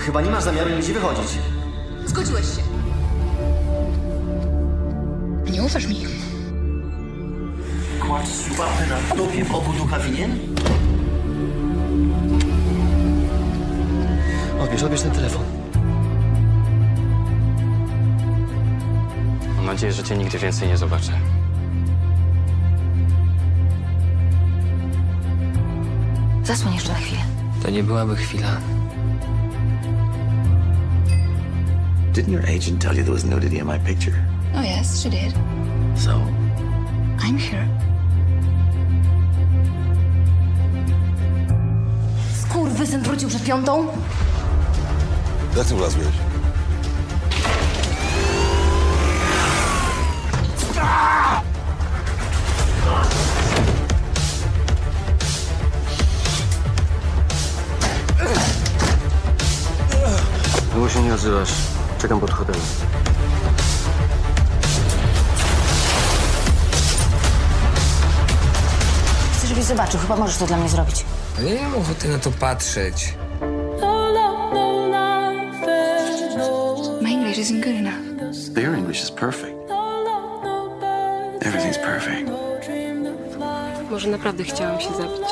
Chyba nie masz zamiaru nigdzie wychodzić. Zgodziłeś się. Nie ufasz mi. Kładziesz łapę na dupie w obu ducha winien? Odbierz, odbierz ten telefon. Mam nadzieję, że cię nigdy więcej nie zobaczę. Zasłoń jeszcze na chwilę. To nie byłaby chwila. Didn't your agent tell you there was nudity in my picture? Oh yes, she did. So? I'm here. Skurwysyn wrócił przed piątą? Jak ty wlazłeś? Długo się nie odzywasz. Czekam pod hotelem. Chcę, żebyś zobaczył. Chyba możesz to dla mnie zrobić. A nie mam ochoty na to patrzeć. My English isn't good enough. Their English is perfect. Everything's perfect. Może naprawdę chciałam się zabić.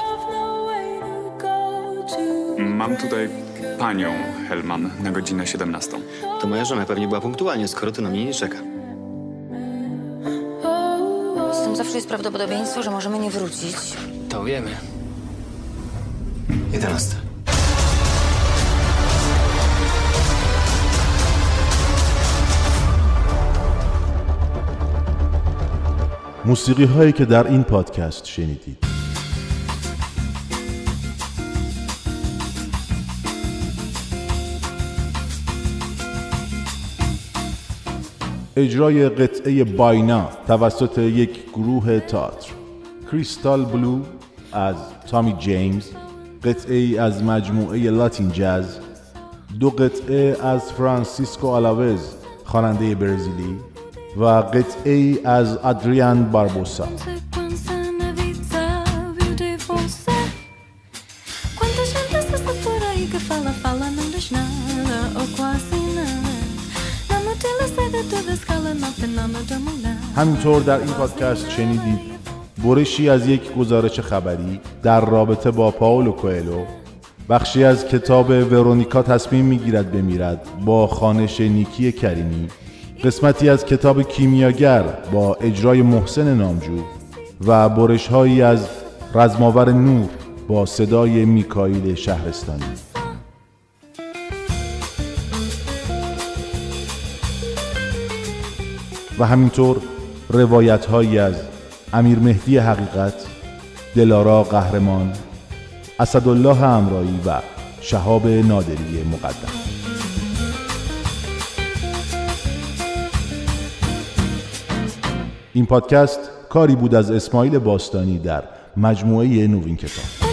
Mam tutaj panią Helman na godzinę 17. To moja żona pewnie była punktualnie, skoro ty na mnie nie czeka. Z tym zawsze jest prawdopodobieństwo, że możemy nie wrócić. To wiemy. 11. موسیقی هایی که در این پادکست شنیدید اجرای قطعه باینا توسط یک گروه تئاتر. کریستال بلو از تامی جیمز قطعه ای از مجموعه لاتین جاز دو قطعه از فرانسیسکو آلاوز خواننده برزیلی و قطعه ای از ادریان باربوسا همینطور در این پادکست شنیدید برشی از یک گزارش خبری در رابطه با پاولو کوئلو. بخشی از کتاب ورونیکا تصمیم می‌گیرد بمیرد با خانش نیکی کریمی. قسمتی از کتاب کیمیاگر با اجرای محسن نامجو و برش هایی از رزماور نور با صدای میکائیل شهرستانی. و همینطور روایت هایی از امیر مهدی حقیقت دلارا قهرمان اسدالله امرایی و شهاب نادری مقدم. این پادکست کاری بود از اسماعیل باستانی در مجموعه نوین کتاب.